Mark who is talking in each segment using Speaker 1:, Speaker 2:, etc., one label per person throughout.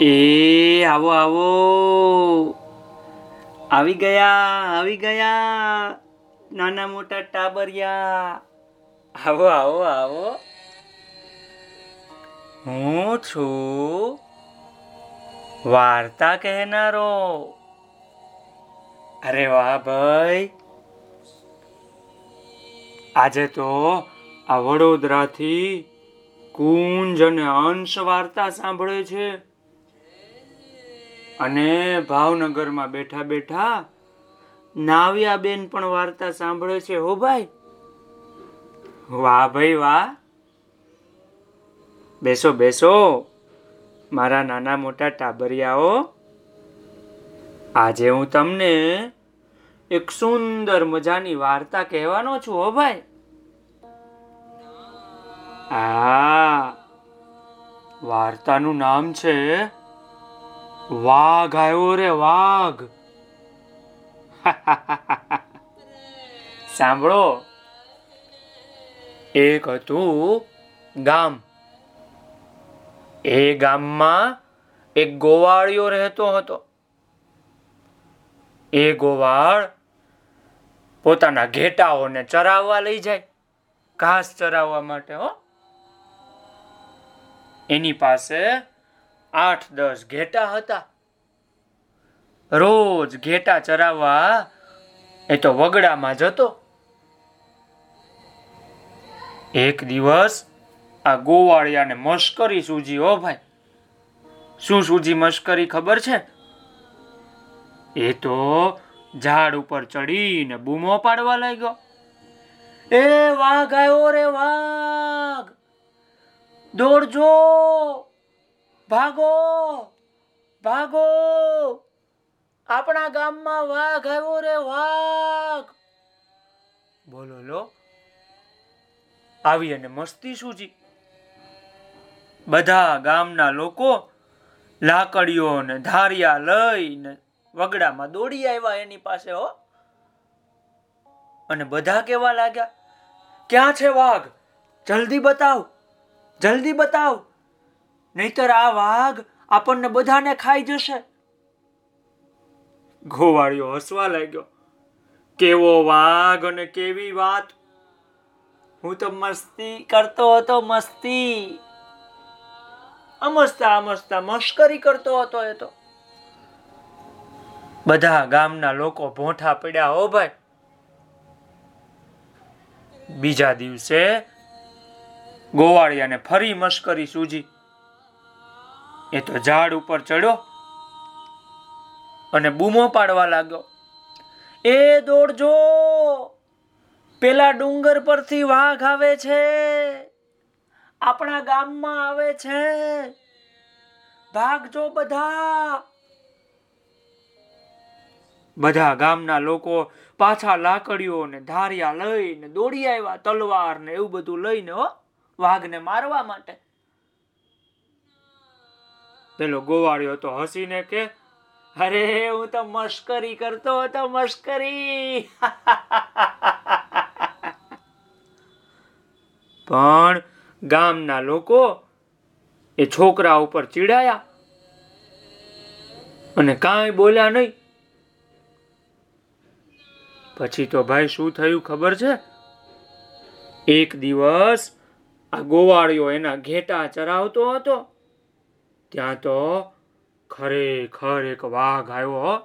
Speaker 1: એ, આવો આવો. આવી ગયા આવી ગયા. નાના મોટા ટાબરિયા. આવો આવો આવો. હું છું વાર્તા કહેનારો. અરે વાહ ભાઈ. આજે તો આ વડોદરાથી કુંજ અને અંશ વાર્તા સાંભળે છે. અને ભાવનગરમાં બેઠા બેઠા નાવ્યા બેન પણ વાર્તા સાંભળે છે, હો ભાઈ? વાહ ભાઈ, વાહ. બેસો બેસો. મારા નાના મોટા ટાબરિયાઓ, આજે હું તમને એક સુંદર મજાની વાર્તા કહેવાનો છું, હો ભાઈ. આ વાર્તાનું નામ છે વાઘ આવ્યો રે, વાઘ. સાંભળો. એક હતું ગામ. એ ગામમાં એક ગોવાળિયો રહેતો હતો. એ ગોવાળ પોતાના ઘેટાઓને ચરાવવા લઈ જાય. ઘાસ ચરાવવા માટે, હો. એની પાસે આઠ, દસ ઘેટા હતા. રોજ ઘેટા ચરાવવા એ તો વગડામાં જતો એક દિવસ આ ગોવાળિયાને મશ્કરી સૂજી હો ભાઈ. શું સૂજી મશ્કરી ખબર છે? એ તો ઝાડ ઉપર ચડીને બૂમો પાડવા લાગ્યો. એ વાઘ આવ્યો રે વાઘ. દોડજો. ભાગો ભાગો. આપણા ગામમાં વાઘ આવ્યો રે, વાઘ. બોલો, લો. આવી અને મસ્તી સૂજી બધા ગામના લોકો લાકડીઓ ને ધારિયા લઈને વગડામાં દોડી આવ્યા એની પાસે, હો. અને બધા કેવા લાગ્યા? ક્યાં છે વાઘ? જલ્દી બતાવ જલ્દી બતાવ. નહીતર આ વાઘ આપણને બધાને ખાઈ જશે. ગોવાળિયો હસવા લાગ્યો. કેવો વાઘ અને કેવી વાત. હું તો મસ્તી કરતો હતો, મસ્તી. અમસ્તા અમસ્તા મશ્કરી કરતો હતો એ તો. બધા ગામના લોકો ભોંઠા પડ્યા હો ભાઈ. બીજા દિવસે ગોવાળિયાને ફરી મશ્કરી સૂજી. એ તો ઝાડ ઉપર ચડ્યો અને બૂમો પાડવા લાગ્યો. એ દોડજો! પેલા ડુંગર પરથી વાઘ આવે છે. આપણા ગામમાં આવે છે. ભાગજો બધા. બધા ગામના લોકો પાછા લાકડીઓ ને ધારિયા લઈને દોડી આવ્યા તલવાર ને એવું બધું લઈને વાઘને મારવા માટે. પેલો ગોવાળિયો તો હસીને કે, અરે, હું તો મશ્કરી કરતો હતો, મશ્કરી. પણ ગામના લોકો એ છોકરા ઉપર ચીડાયા અને કાંઈ બોલ્યા નહીં. પછી તો ભાઈ શું થયું ખબર છે? એક દિવસ આ ગોવાળિયો એના ઘેટા ચરાવતો હતો ત્યાં તો ખરેખર એક વાઘ આવ્યો.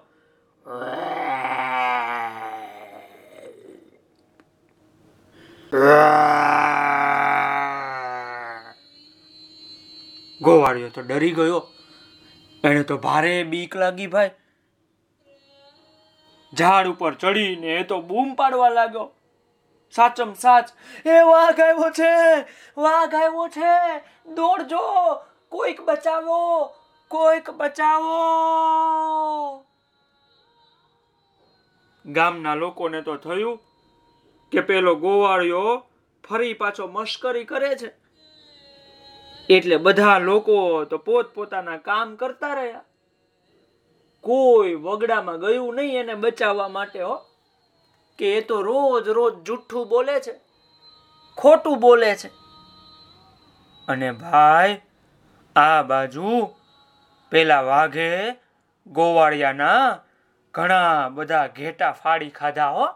Speaker 1: ગોવાળિયો તો ડરી ગયો. એને તો ભારે બીક લાગી ભાઈ. ઝાડ ઉપર ચડીને એ તો બૂમ પાડવા લાગ્યો. સાચમ સાચ, એ વાઘ આવ્યો છે, વાઘ આવ્યો છે, દોડજો કોઈક બચાવો કોઈક બચાવો. ગામના લોકોને તો થયું કે પેલો ગોવાળિયો ફરી પાછો મશ્કરી કરે છે. એટલે બધા લોકો તો પોત પોતાના કામ કરતા રહ્યા. કોઈ વગડામાં ગયું નહીં એને બચાવવા માટે, હો. કે એ તો રોજ રોજ જુઠ્ઠું બોલે છે, ખોટું બોલે છે. અને ભાઈ આ બાજુ પેલા વાઘે ગોવાળિયાના ઘણા બધા ઘેટા ફાડી ખાધા હો.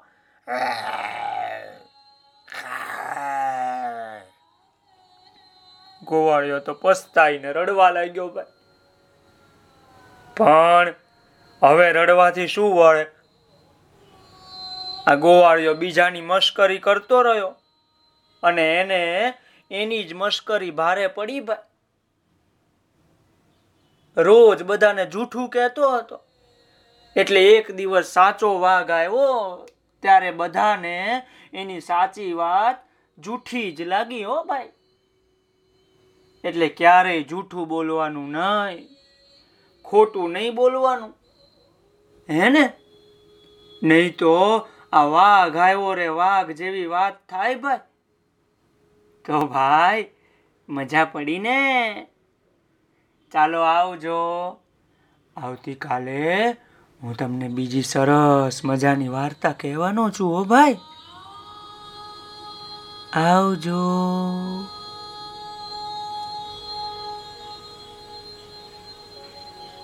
Speaker 1: ગોવાળિયો તો પસ્તાઈને રડવા લાગ્યો ભાઈ. પણ હવે રડવાથી શું વળે? આ ગોવાળિયો બીજાની મશ્કરી કરતો રહ્યો અને એને એની જ મશ્કરી ભારે પડી ભાઈ. રોજ બધાને જૂઠું કહેતો હતો. એટલે એક દિવસ સાચો વાઘ આવ્યો, ત્યારે બધાને એની સાચી વાત જૂઠી જ લાગી હો ભાઈ. એટલે ક્યારેય જૂઠું બોલવાનું નહીં, ખોટું નહીં બોલવાનું. હે ને? નહીં તો આ વાઘ આવ્યો રે, વાઘ જેવી વાત થાય ભાઈ. તો ભાઈ, મજા પડી ને? ચાલો આવજો. આવતીકાલે હું તમને બીજી સરસ મજાની વાર્તા કહેવાનો છું હો ભાઈ. આવજો.